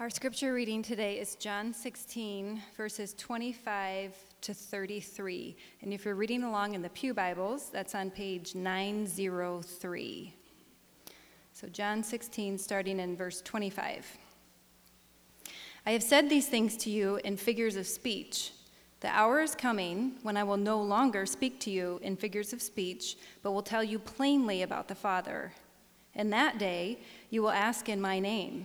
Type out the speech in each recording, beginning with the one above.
Our scripture reading today is John 16, verses 25 to 33. And if you're reading along in the Pew Bibles, that's on page 903. So, John 16, starting in verse 25. I have said these things to you in figures of speech. The hour is coming when I will no longer speak to you in figures of speech, but will tell you plainly about the Father. In that day, you will ask in my name.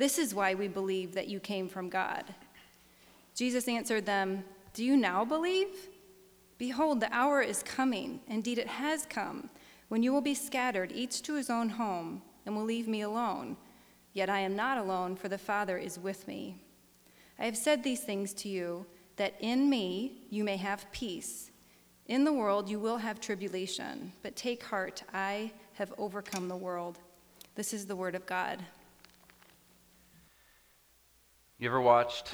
This is why we believe that you came from God. Jesus answered them, Do you now believe? Behold, the hour is coming, indeed it has come, when you will be scattered, each to his own home, and will leave me alone. Yet I am not alone, for the Father is with me. I have said these things to you, that in me you may have peace. In the world you will have tribulation, but take heart, I have overcome the world. This is the word of God. You ever watched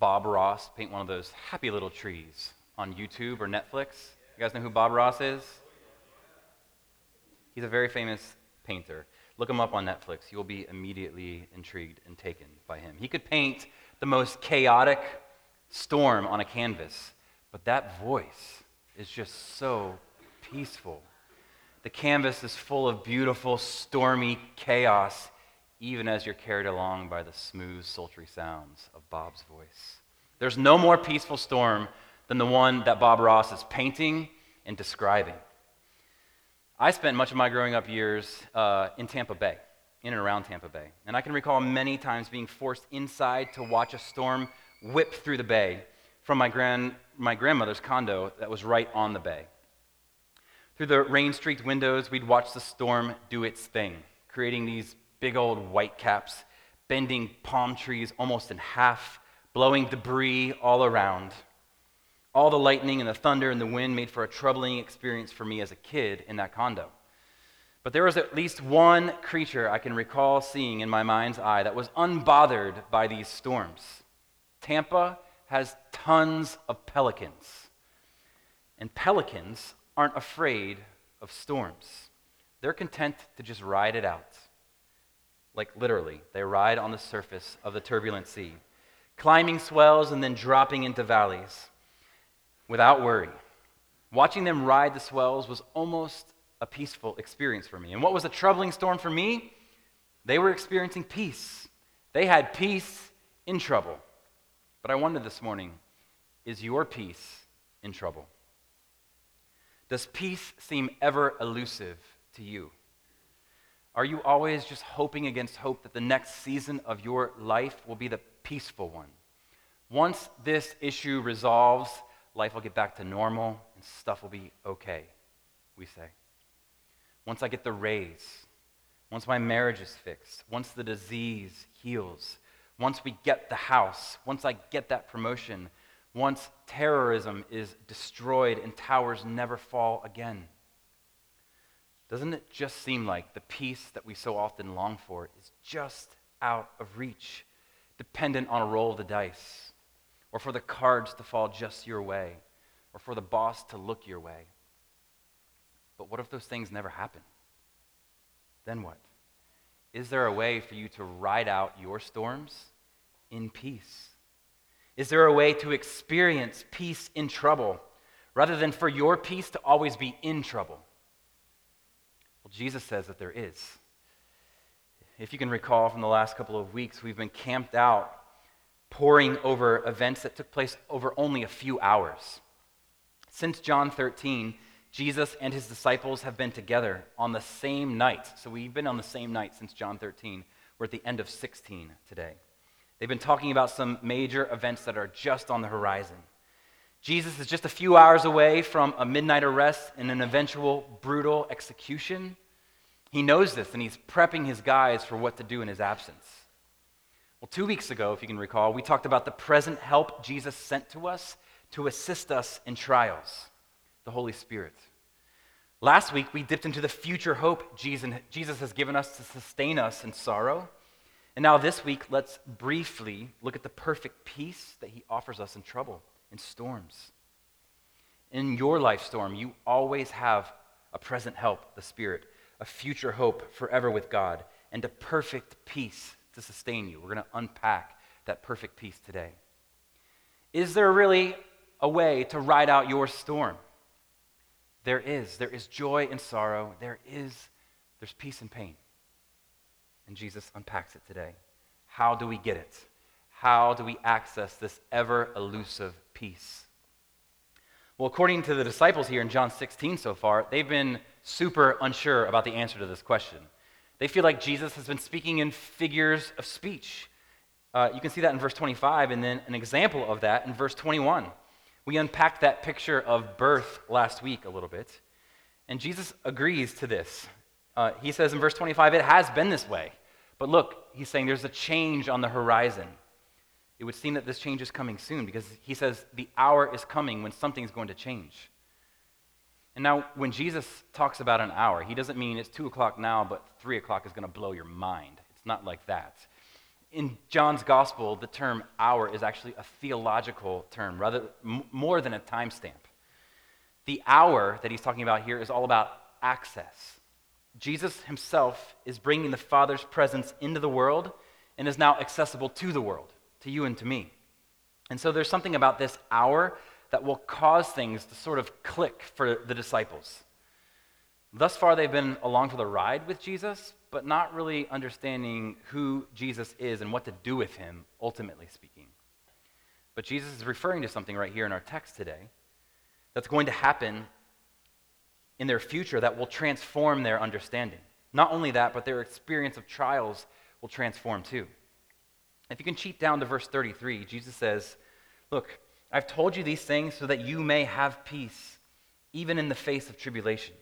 Bob Ross paint one of those happy little trees on YouTube or Netflix? You guys know who Bob Ross is? He's a very famous painter. Look him up on Netflix. You'll be immediately intrigued and taken by him. He could paint the most chaotic storm on a canvas, but that voice is just so peaceful. The canvas is full of beautiful, stormy chaos even as you're carried along by the smooth, sultry sounds of Bob's voice. There's no more peaceful storm than the one that Bob Ross is painting and describing. I spent much of my growing up years uh, in Tampa Bay, in and around Tampa Bay. And I can recall many times being forced inside to watch a storm whip through the bay from my, grand, my grandmother's condo that was right on the bay. Through the rain streaked windows, we'd watch the storm do its thing, creating these big old white caps, bending palm trees almost in half, blowing debris all around. All the lightning and the thunder and the wind made for a troubling experience for me as a kid in that condo. But there was at least one creature I can recall seeing in my mind's eye that was unbothered by these storms. Tampa has tons of pelicans. And pelicans aren't afraid of storms, they're content to just ride it out. Like literally, they ride on the surface of the turbulent sea, climbing swells and then dropping into valleys without worry. Watching them ride the swells was almost a peaceful experience for me. And what was a troubling storm for me? They were experiencing peace. They had peace in trouble. But I wonder this morning is your peace in trouble? Does peace seem ever elusive to you? Are you always just hoping against hope that the next season of your life will be the peaceful one? Once this issue resolves, life will get back to normal and stuff will be okay, we say. Once I get the raise, once my marriage is fixed, once the disease heals, once we get the house, once I get that promotion, once terrorism is destroyed and towers never fall again. Doesn't it just seem like the peace that we so often long for is just out of reach, dependent on a roll of the dice, or for the cards to fall just your way, or for the boss to look your way? But what if those things never happen? Then what? Is there a way for you to ride out your storms in peace? Is there a way to experience peace in trouble rather than for your peace to always be in trouble? Jesus says that there is. If you can recall from the last couple of weeks, we've been camped out, poring over events that took place over only a few hours. Since John 13, Jesus and his disciples have been together on the same night. So we've been on the same night since John 13. We're at the end of 16 today. They've been talking about some major events that are just on the horizon. Jesus is just a few hours away from a midnight arrest and an eventual brutal execution. He knows this and he's prepping his guys for what to do in his absence. Well, two weeks ago, if you can recall, we talked about the present help Jesus sent to us to assist us in trials the Holy Spirit. Last week, we dipped into the future hope Jesus has given us to sustain us in sorrow. And now, this week, let's briefly look at the perfect peace that he offers us in trouble, in storms. In your life storm, you always have a present help, the Spirit, a future hope forever with God, and a perfect peace to sustain you. We're going to unpack that perfect peace today. Is there really a way to ride out your storm? There is. There is joy and sorrow. There is, there's peace and pain. And Jesus unpacks it today. How do we get it? How do we access this ever elusive peace? Well, according to the disciples here in John 16 so far, they've been super unsure about the answer to this question. They feel like Jesus has been speaking in figures of speech. Uh, you can see that in verse 25, and then an example of that in verse 21. We unpacked that picture of birth last week a little bit, and Jesus agrees to this. Uh, he says in verse 25, It has been this way. But look, he's saying there's a change on the horizon. It would seem that this change is coming soon because he says the hour is coming when something's going to change. And now, when Jesus talks about an hour, he doesn't mean it's 2 o'clock now, but 3 o'clock is going to blow your mind. It's not like that in John's gospel, the term hour is actually a theological term, rather more than a timestamp. The hour that he's talking about here is all about access. Jesus himself is bringing the Father's presence into the world and is now accessible to the world, to you and to me. And so there's something about this hour that will cause things to sort of click for the disciples. Thus far, they've been along for the ride with Jesus, but not really understanding who Jesus is and what to do with him, ultimately speaking. But Jesus is referring to something right here in our text today that's going to happen in their future that will transform their understanding. Not only that, but their experience of trials will transform too. If you can cheat down to verse 33, Jesus says, Look, I've told you these things so that you may have peace, even in the face of tribulation.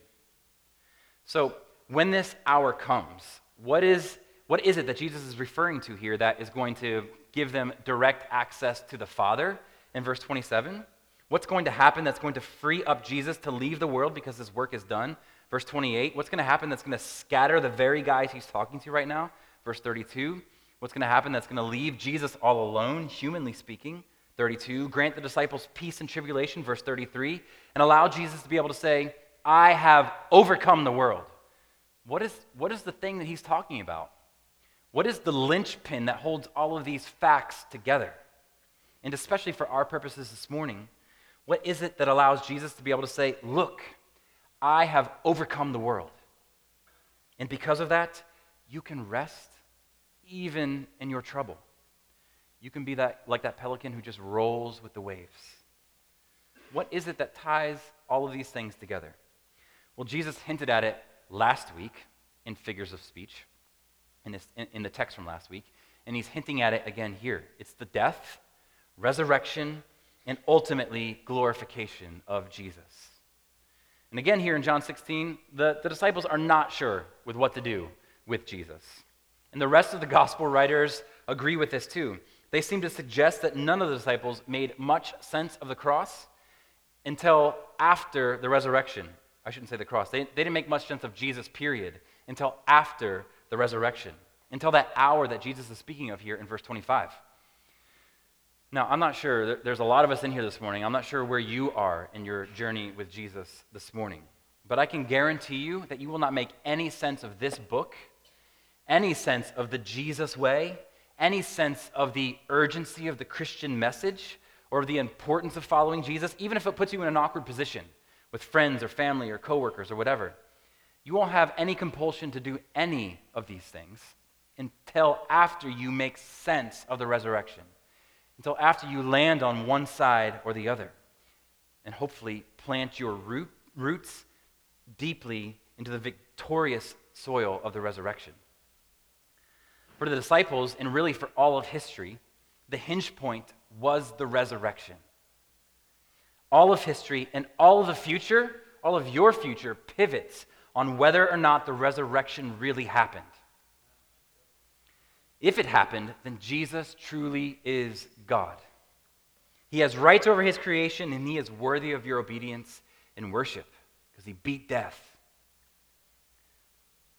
So, when this hour comes, what is, what is it that Jesus is referring to here that is going to give them direct access to the Father in verse 27? What's going to happen that's going to free up Jesus to leave the world because his work is done? Verse 28. What's going to happen that's going to scatter the very guys he's talking to right now? Verse 32. What's going to happen that's going to leave Jesus all alone, humanly speaking? 32. Grant the disciples peace and tribulation, verse 33. And allow Jesus to be able to say, I have overcome the world. What is, what is the thing that he's talking about? What is the linchpin that holds all of these facts together? And especially for our purposes this morning, what is it that allows Jesus to be able to say, Look, I have overcome the world? And because of that, you can rest even in your trouble. You can be that, like that pelican who just rolls with the waves. What is it that ties all of these things together? Well, Jesus hinted at it last week in figures of speech, in, this, in, in the text from last week, and he's hinting at it again here. It's the death, resurrection, and ultimately glorification of Jesus. And again, here in John 16, the, the disciples are not sure with what to do with Jesus. And the rest of the gospel writers agree with this too. They seem to suggest that none of the disciples made much sense of the cross until after the resurrection. I shouldn't say the cross. They, they didn't make much sense of Jesus, period, until after the resurrection, until that hour that Jesus is speaking of here in verse 25. Now, I'm not sure, there's a lot of us in here this morning. I'm not sure where you are in your journey with Jesus this morning. But I can guarantee you that you will not make any sense of this book, any sense of the Jesus way, any sense of the urgency of the Christian message, or the importance of following Jesus, even if it puts you in an awkward position with friends or family or coworkers or whatever. You won't have any compulsion to do any of these things until after you make sense of the resurrection, until after you land on one side or the other, and hopefully plant your root, roots deeply into the victorious soil of the resurrection. For the disciples, and really for all of history, the hinge point was the resurrection all of history and all of the future, all of your future, pivots on whether or not the resurrection really happened. If it happened, then Jesus truly is God. He has rights over his creation, and he is worthy of your obedience and worship because he beat death.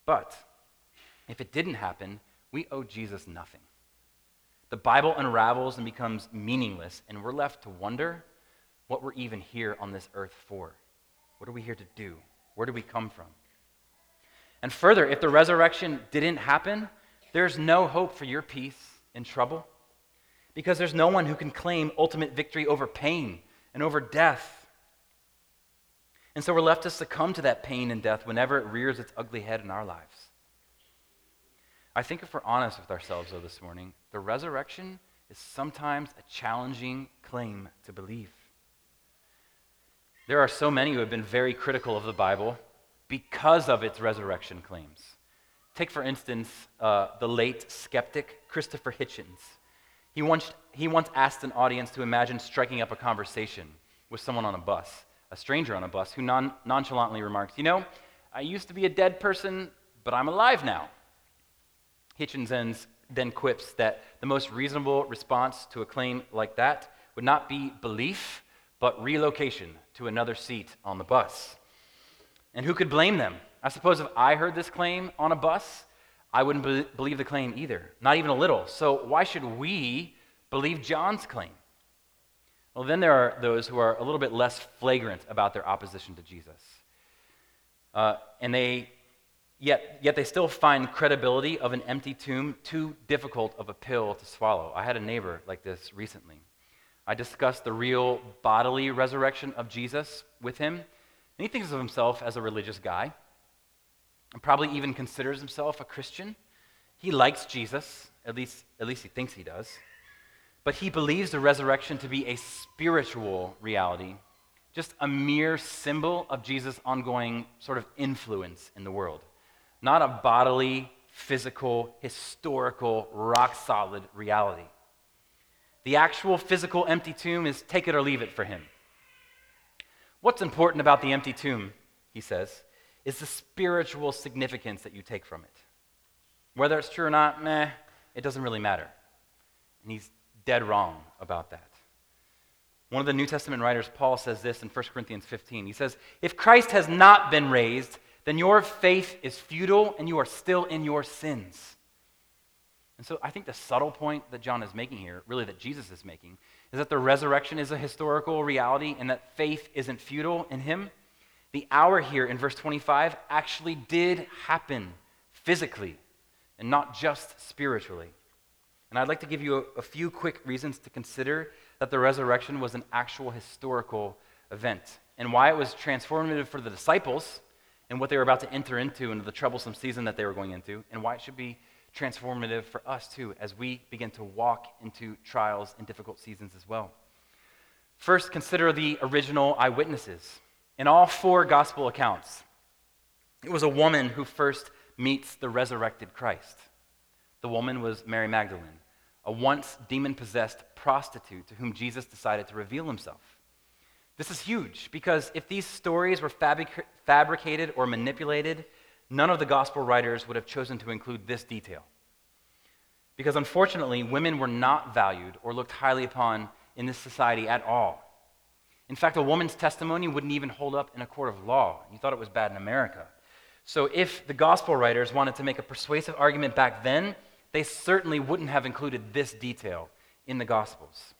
But if it didn't happen, we owe Jesus nothing. The Bible unravels and becomes meaningless, and we're left to wonder what we're even here on this earth for. What are we here to do? Where do we come from? And further, if the resurrection didn't happen, there's no hope for your peace in trouble because there's no one who can claim ultimate victory over pain and over death. And so we're left to succumb to that pain and death whenever it rears its ugly head in our lives. I think if we're honest with ourselves, though, this morning, the resurrection is sometimes a challenging claim to believe. There are so many who have been very critical of the Bible because of its resurrection claims. Take, for instance, uh, the late skeptic Christopher Hitchens. He once, he once asked an audience to imagine striking up a conversation with someone on a bus, a stranger on a bus, who non- nonchalantly remarks, You know, I used to be a dead person, but I'm alive now. Hitchens then quips that the most reasonable response to a claim like that would not be belief, but relocation to another seat on the bus. And who could blame them? I suppose if I heard this claim on a bus, I wouldn't be- believe the claim either, not even a little. So why should we believe John's claim? Well, then there are those who are a little bit less flagrant about their opposition to Jesus. Uh, and they, yet, yet they still find credibility of an empty tomb too difficult of a pill to swallow. I had a neighbor like this recently. I discussed the real bodily resurrection of Jesus with him, and he thinks of himself as a religious guy and probably even considers himself a Christian. He likes Jesus, at least, at least he thinks he does. But he believes the resurrection to be a spiritual reality, just a mere symbol of Jesus' ongoing sort of influence in the world, not a bodily, physical, historical, rock solid reality. The actual physical empty tomb is take it or leave it for him. What's important about the empty tomb, he says, is the spiritual significance that you take from it. Whether it's true or not, meh, it doesn't really matter. And he's dead wrong about that. One of the New Testament writers, Paul, says this in 1 Corinthians 15. He says, If Christ has not been raised, then your faith is futile and you are still in your sins. And so I think the subtle point that John is making here, really that Jesus is making, is that the resurrection is a historical reality and that faith isn't futile in him the hour here in verse 25 actually did happen physically and not just spiritually. And I'd like to give you a, a, few quick reasons to consider that the resurrection was an actual historical event and why it was transformative for the disciples and what they were about to enter into into the troublesome season that they were going into, and why it should be transformative for us too as we begin to walk into trials and difficult seasons as well. First, consider the original eyewitnesses. In all four gospel accounts, it was a woman who first meets the resurrected Christ. The woman was Mary Magdalene, a once demon possessed prostitute to whom Jesus decided to reveal himself. This is huge because if these stories were fabric- fabricated or manipulated, none of the gospel writers would have chosen to include this detail. Because unfortunately, women were not valued or looked highly upon in this society at all. In fact, a woman's testimony wouldn't even hold up in a court of law. You thought it was bad in America. So, if the gospel writers wanted to make a persuasive argument back then, they certainly wouldn't have included this detail in the gospels.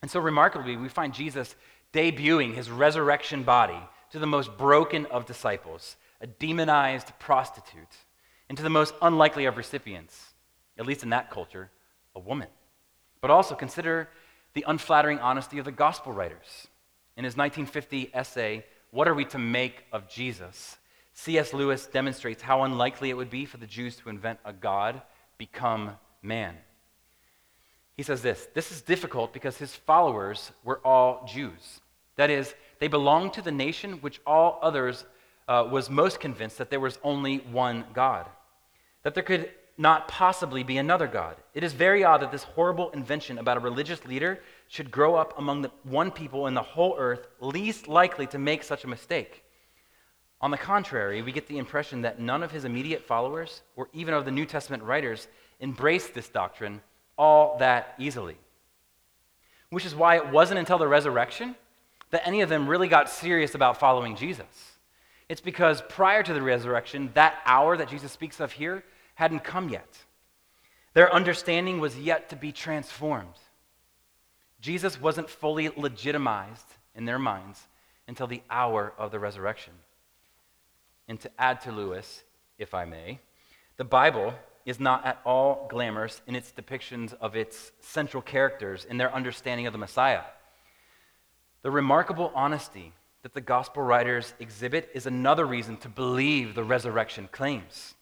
And so, remarkably, we find Jesus debuting his resurrection body to the most broken of disciples, a demonized prostitute, and to the most unlikely of recipients, at least in that culture, a woman. But also consider the unflattering honesty of the gospel writers. In his 1950 essay, What Are We to Make of Jesus? C.S. Lewis demonstrates how unlikely it would be for the Jews to invent a God become man. He says this this is difficult because his followers were all Jews. That is, they belonged to the nation which all others uh, was most convinced that there was only one God, that there could not possibly be another God. It is very odd that this horrible invention about a religious leader should grow up among the one people in the whole earth least likely to make such a mistake. On the contrary, we get the impression that none of his immediate followers, or even of the New Testament writers, embraced this doctrine all that easily. Which is why it wasn't until the resurrection that any of them really got serious about following Jesus. It's because prior to the resurrection, that hour that Jesus speaks of here hadn't come yet. Their understanding was yet to be transformed. Jesus wasn't fully legitimized in their minds until the hour of the resurrection. And to add to Lewis, if I may, the Bible is not at all glamorous in its depictions of its central characters in their understanding of the Messiah. The remarkable honesty that the gospel writers exhibit is another reason to believe the resurrection claims.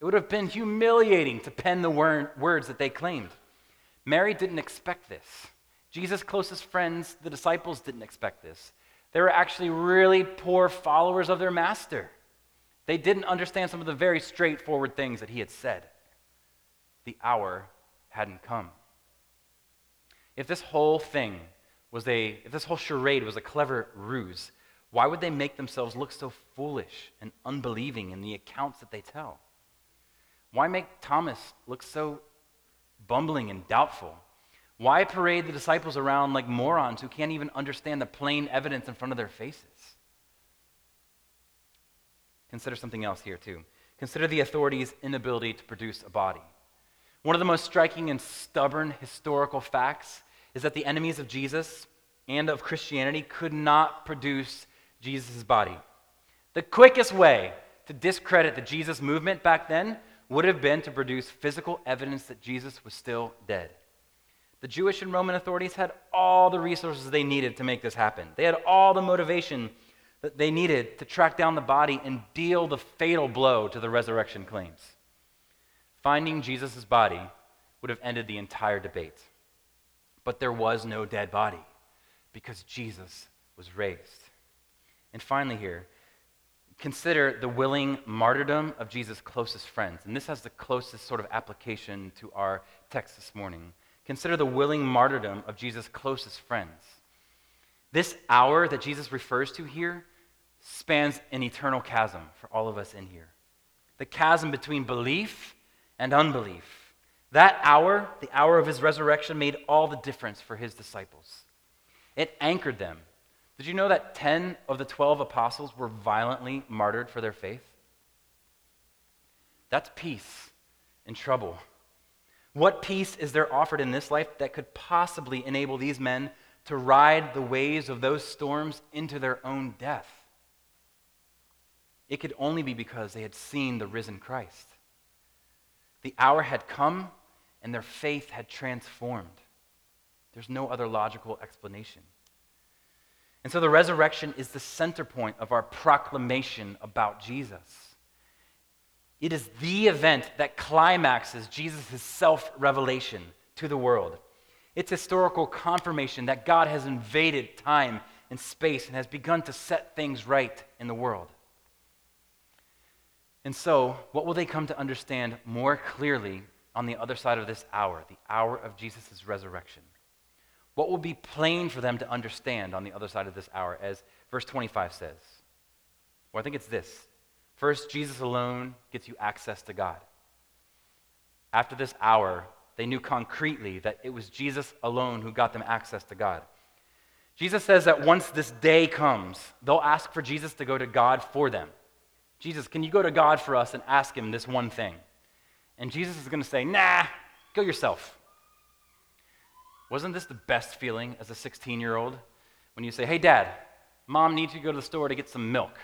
It would have been humiliating to pen the word, words that they claimed. Mary didn't expect this. Jesus' closest friends, the disciples, didn't expect this. They were actually really poor followers of their master. They didn't understand some of the very straightforward things that he had said. The hour hadn't come. If this whole thing was a, if this whole charade was a clever ruse, why would they make themselves look so foolish and unbelieving in the accounts that they tell? Why make Thomas look so bumbling and doubtful? Why parade the disciples around like morons who can't even understand the plain evidence in front of their faces? Consider something else here, too. Consider the authorities' inability to produce a body. One of the most striking and stubborn historical facts is that the enemies of Jesus and of Christianity could not produce Jesus' body. The quickest way to discredit the Jesus movement back then would have been to produce physical evidence that Jesus was still dead. The Jewish and Roman authorities had all the resources they needed to make this happen. They had all the motivation that they needed to track down the body and deal the fatal blow to the resurrection claims. Finding Jesus' body would have ended the entire debate. But there was no dead body because Jesus was raised. And finally, here, consider the willing martyrdom of Jesus' closest friends. And this has the closest sort of application to our text this morning. Consider the willing martyrdom of Jesus' closest friends. This hour that Jesus refers to here spans an eternal chasm for all of us in here the chasm between belief and unbelief. That hour, the hour of his resurrection, made all the difference for his disciples. It anchored them. Did you know that 10 of the 12 apostles were violently martyred for their faith? That's peace in trouble. What peace is there offered in this life that could possibly enable these men to ride the waves of those storms into their own death? It could only be because they had seen the risen Christ. The hour had come and their faith had transformed. There's no other logical explanation. And so the resurrection is the center point of our proclamation about Jesus. It is the event that climaxes Jesus' self revelation to the world. It's historical confirmation that God has invaded time and space and has begun to set things right in the world. And so, what will they come to understand more clearly on the other side of this hour, the hour of Jesus' resurrection? What will be plain for them to understand on the other side of this hour, as verse 25 says? Well, I think it's this First, Jesus alone gets you access to God. After this hour, they knew concretely that it was Jesus alone who got them access to God. Jesus says that once this day comes, they'll ask for Jesus to go to God for them. Jesus, can you go to God for us and ask him this one thing? And Jesus is going to say, nah, go yourself. Wasn't this the best feeling as a 16 year old when you say, hey, dad, mom needs you to go to the store to get some milk?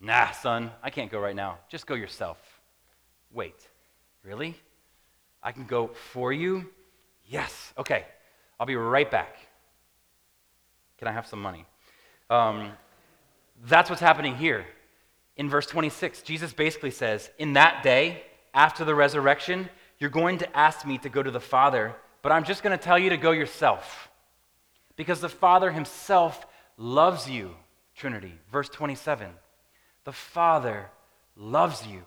Nah, son, I can't go right now. Just go yourself. Wait, really? I can go for you? Yes. Okay, I'll be right back. Can I have some money? Um, that's what's happening here. In verse 26, Jesus basically says, In that day, after the resurrection, you're going to ask me to go to the Father, but I'm just going to tell you to go yourself. Because the Father himself loves you, Trinity. Verse 27. The Father loves you.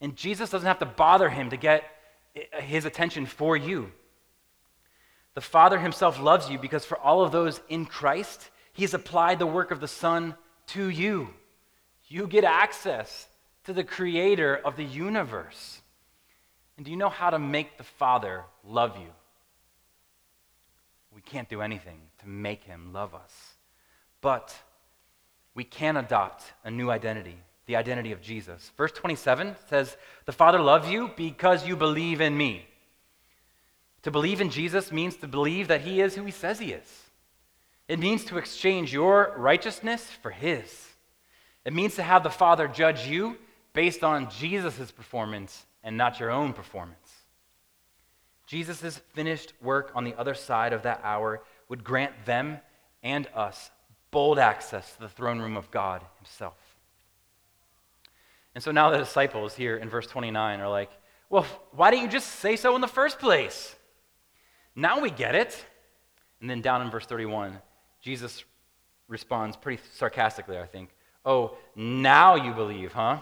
And Jesus doesn't have to bother him to get his attention for you. The Father himself loves you because for all of those in Christ, he has applied the work of the Son to you. You get access to the creator of the universe. And do you know how to make the Father love you? We can't do anything to make him love us. But we can adopt a new identity, the identity of Jesus. Verse 27 says, The Father loves you because you believe in me. To believe in Jesus means to believe that he is who he says he is. It means to exchange your righteousness for his. It means to have the Father judge you based on Jesus' performance and not your own performance. Jesus' finished work on the other side of that hour would grant them and us bold access to the throne room of God Himself. And so now the disciples here in verse 29 are like, well, why didn't you just say so in the first place? Now we get it. And then down in verse 31, Jesus responds pretty sarcastically, I think. Oh, now you believe, huh?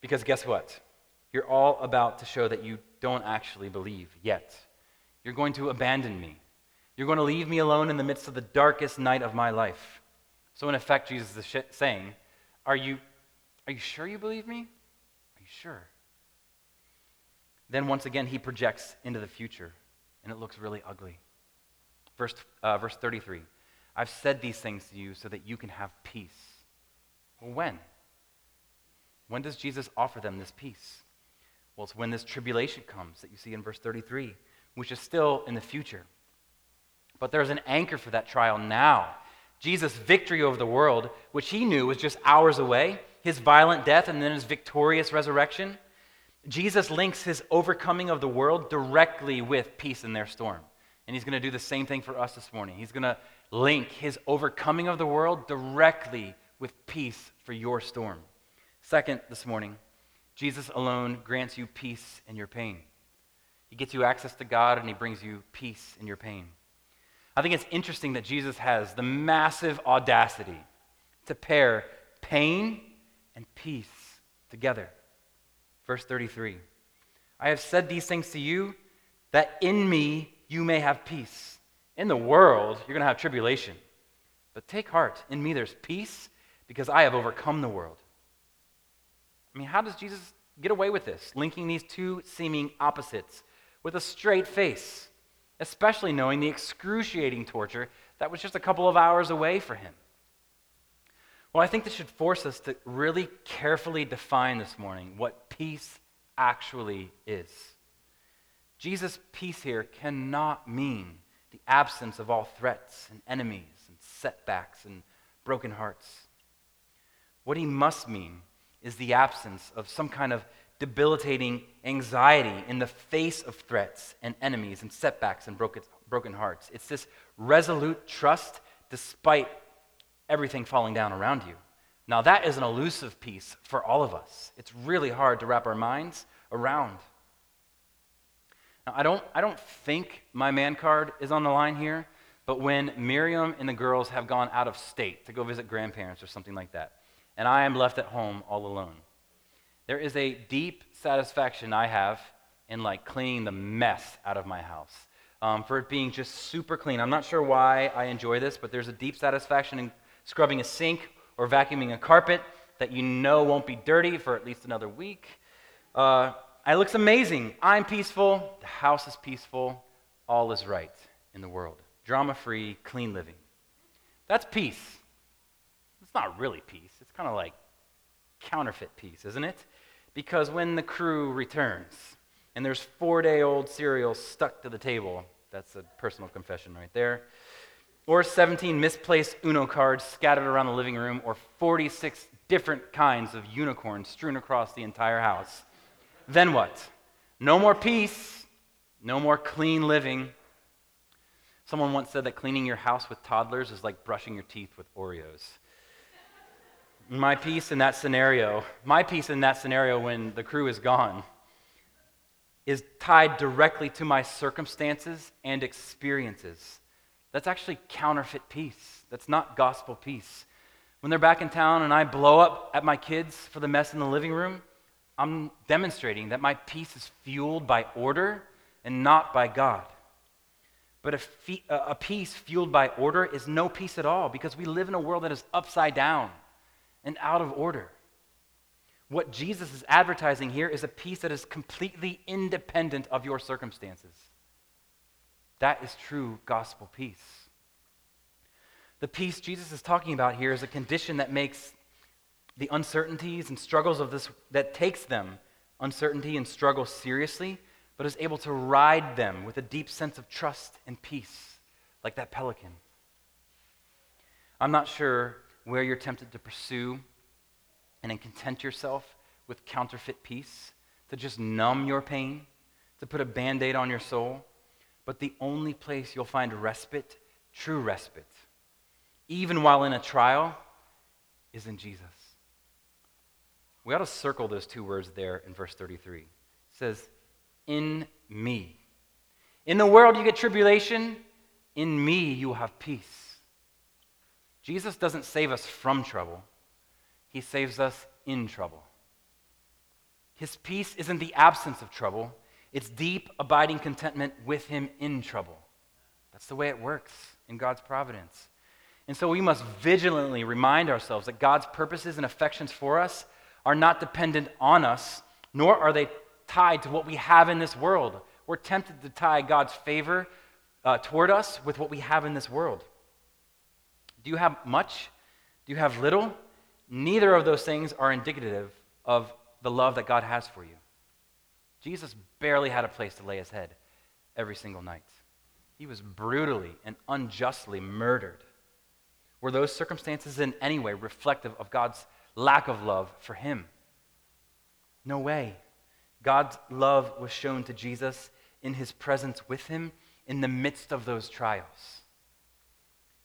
Because guess what? You're all about to show that you don't actually believe yet. You're going to abandon me. You're going to leave me alone in the midst of the darkest night of my life. So, in effect, Jesus is saying, Are you, are you sure you believe me? Are you sure? Then, once again, he projects into the future, and it looks really ugly. Verse, uh, verse 33 I've said these things to you so that you can have peace. Well, when? When does Jesus offer them this peace? Well, it's when this tribulation comes that you see in verse 33, which is still in the future. But there's an anchor for that trial now. Jesus' victory over the world, which he knew was just hours away, his violent death and then his victorious resurrection. Jesus links his overcoming of the world directly with peace in their storm. And he's going to do the same thing for us this morning. He's going to link his overcoming of the world directly with peace for your storm. Second, this morning, Jesus alone grants you peace in your pain. He gets you access to God and he brings you peace in your pain. I think it's interesting that Jesus has the massive audacity to pair pain and peace together. Verse 33 I have said these things to you that in me you may have peace. In the world, you're going to have tribulation. But take heart, in me there's peace because I have overcome the world. I mean, how does Jesus get away with this, linking these two seeming opposites with a straight face, especially knowing the excruciating torture that was just a couple of hours away for him? Well, I think this should force us to really carefully define this morning what peace actually is. Jesus' peace here cannot mean the absence of all threats and enemies and setbacks and broken hearts. What he must mean is the absence of some kind of debilitating anxiety in the face of threats and enemies and setbacks and broken, broken hearts. It's this resolute trust despite everything falling down around you. Now, that is an elusive peace for all of us. It's really hard to wrap our minds around. Now, I don't, I don't think my man card is on the line here, but when Miriam and the girls have gone out of state to go visit grandparents or something like that, and I am left at home all alone. There is a deep satisfaction I have in like cleaning the mess out of my house. Um, for it being just super clean. I'm not sure why I enjoy this, but there's a deep satisfaction in scrubbing a sink or vacuuming a carpet that you know won't be dirty for at least another week. Uh, it looks amazing. I'm peaceful. The house is peaceful. All is right in the world. Drama free, clean living. That's peace. It's not really peace. Kind of like counterfeit peace, isn't it? Because when the crew returns and there's four day old cereal stuck to the table, that's a personal confession right there, or 17 misplaced Uno cards scattered around the living room, or 46 different kinds of unicorns strewn across the entire house, then what? No more peace, no more clean living. Someone once said that cleaning your house with toddlers is like brushing your teeth with Oreos my peace in that scenario, my peace in that scenario when the crew is gone, is tied directly to my circumstances and experiences. That's actually counterfeit peace. That's not gospel peace. When they're back in town and I blow up at my kids for the mess in the living room, I'm demonstrating that my peace is fueled by order and not by God. But a, fe- a peace fueled by order is no peace at all because we live in a world that is upside down and out of order. What Jesus is advertising here is a peace that is completely independent of your circumstances. That is true gospel peace. The peace Jesus is talking about here is a condition that makes the uncertainties and struggles of this, that takes them, uncertainty and struggle seriously, but is able to ride them with a deep sense of trust and peace, like that pelican. I'm not sure where you're tempted to pursue and then content yourself with counterfeit peace, to just numb your pain, to put a band aid on your soul. But the only place you'll find respite, true respite, even while in a trial, is in Jesus. We ought to circle those two words there in verse 33. It says, In me. In the world you get tribulation, in me you will have peace. Jesus doesn't save us from trouble, He saves us in trouble. His peace isn't the absence of trouble, it's deep, abiding contentment with Him in trouble. That's the way it works in God's providence. And so we must vigilantly remind ourselves that God's purposes and affections for us are not dependent on us, nor are they tied to what we have in this world. We're tempted to tie God's favor uh, toward us with what we have in this world. Do you have much? Do you have little? Neither of those things are indicative of the love that God has for you. Jesus barely had a place to lay his head every single night. He was brutally and unjustly murdered. Were those circumstances in any way reflective of God's lack of love for him? No way. God's love was shown to Jesus in his presence with him in the midst of those trials.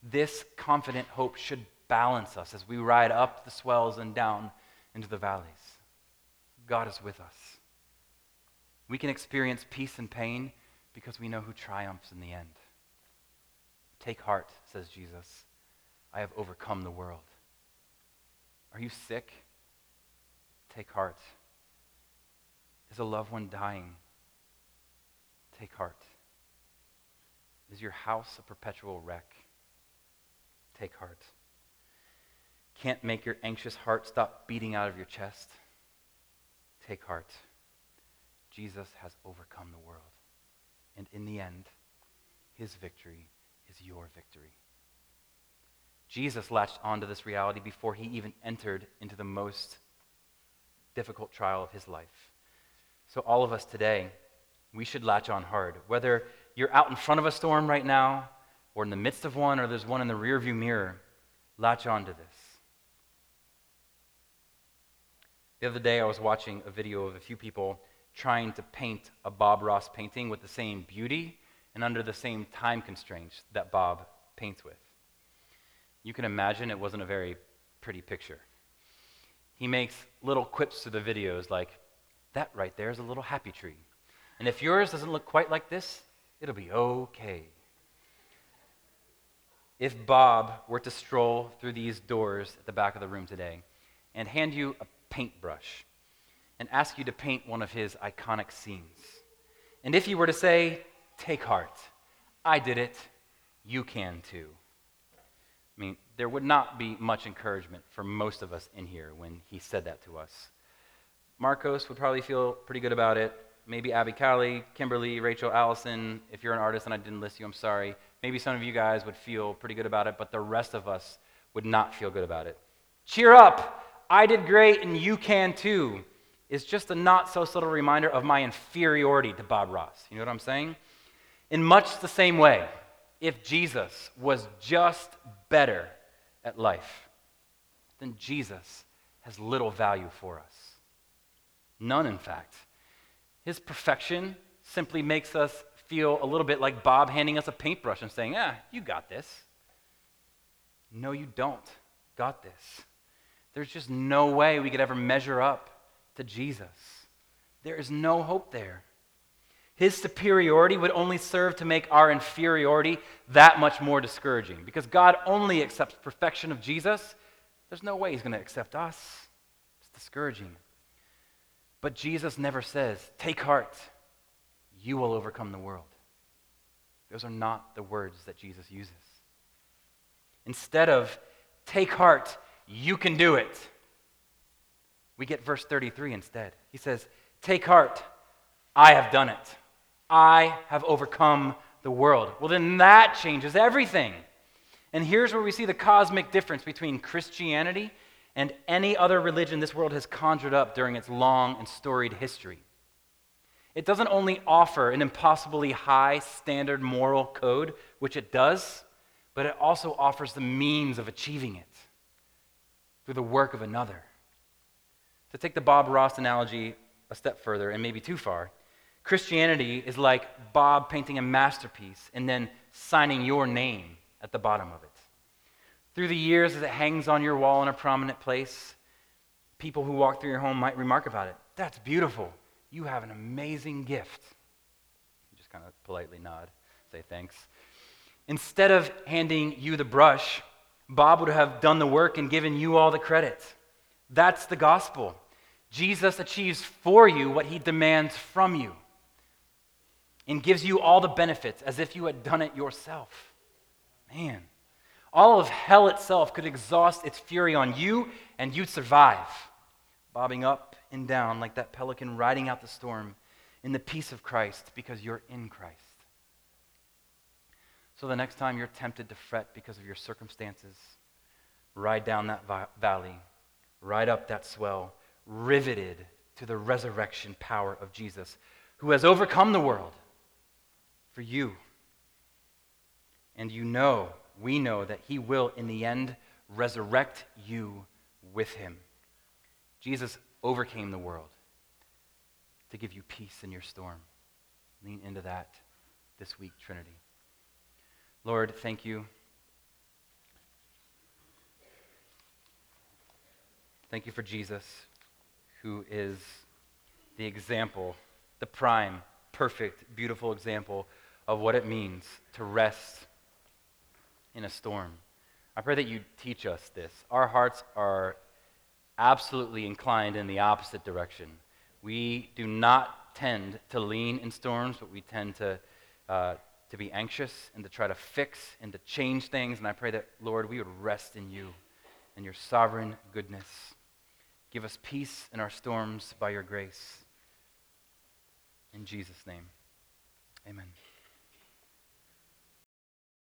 This confident hope should balance us as we ride up the swells and down into the valleys. God is with us. We can experience peace and pain because we know who triumphs in the end. Take heart, says Jesus. I have overcome the world. Are you sick? Take heart. Is a loved one dying? Take heart. Is your house a perpetual wreck? Take heart. Can't make your anxious heart stop beating out of your chest? Take heart. Jesus has overcome the world. And in the end, his victory is your victory. Jesus latched onto this reality before he even entered into the most difficult trial of his life. So, all of us today, we should latch on hard. Whether you're out in front of a storm right now, or in the midst of one, or there's one in the rearview mirror, latch on to this. The other day, I was watching a video of a few people trying to paint a Bob Ross painting with the same beauty and under the same time constraints that Bob paints with you can imagine it wasn't a very pretty picture. He makes little quips to the videos like, that right there is a little happy tree. And if yours doesn't look quite like this, it'll be okay. If Bob were to stroll through these doors at the back of the room today and hand you a paintbrush and ask you to paint one of his iconic scenes, and if he were to say, Take heart, I did it, you can too I mean, there would not be much encouragement for most of us in here when he said that to us. Marcos would probably feel pretty good about it. Maybe Abby Callie, Kimberly, Rachel, Allison. If you're an artist and I didn't list you, I'm sorry. Maybe some of you guys would feel pretty good about it, but the rest of us would not feel good about it. Cheer up! I did great and you can too. Is just a not so subtle reminder of my inferiority to Bob Ross. You know what I'm saying? In much the same way, if Jesus was just better at life, then Jesus has little value for us. None, in fact. His perfection simply makes us feel a little bit like Bob handing us a paintbrush and saying, Yeah, you got this. No, you don't got this. There's just no way we could ever measure up to Jesus. There is no hope there. His superiority would only serve to make our inferiority that much more discouraging. Because God only accepts perfection of Jesus, there's no way He's going to accept us. It's discouraging. But Jesus never says, Take heart, you will overcome the world. Those are not the words that Jesus uses. Instead of, Take heart, you can do it, We get verse 33 instead. He says, Take heart, I have done it. I have overcome the world. Well, then that changes everything. And here's where we see the cosmic difference between Christianity and any other religion this world has conjured up during its long and storied history. It doesn't only offer an impossibly high standard moral code, which it does, but it also offers the means of achieving it through the work of another. To take the Bob Ross analogy a step further, and maybe too far, Christianity is like Bob painting a masterpiece and then signing your name at the bottom of it. Through the years, as it hangs on your wall in a prominent place, people who walk through your home might remark about it. That's beautiful. You have an amazing gift. You just kind of politely nod, say thanks. Instead of handing you the brush, Bob would have done the work and given you all the credit. That's the gospel. Jesus achieves for you what he demands from you and gives you all the benefits as if you had done it yourself. Man, all of hell itself could exhaust its fury on you and you'd survive, bobbing up and down like that pelican riding out the storm in the peace of Christ because you're in Christ. So the next time you're tempted to fret because of your circumstances, ride down that vi- valley, ride up that swell, riveted to the resurrection power of Jesus, who has overcome the world for you. And you know, we know that he will, in the end, resurrect you with him. Jesus overcame the world to give you peace in your storm. Lean into that this week, Trinity. Lord, thank you. Thank you for Jesus, who is the example, the prime, perfect, beautiful example of what it means to rest in a storm. I pray that you teach us this. Our hearts are absolutely inclined in the opposite direction. We do not tend to lean in storms, but we tend to, uh, to be anxious and to try to fix and to change things. And I pray that, Lord, we would rest in you and your sovereign goodness. Give us peace in our storms by your grace. In Jesus' name, amen.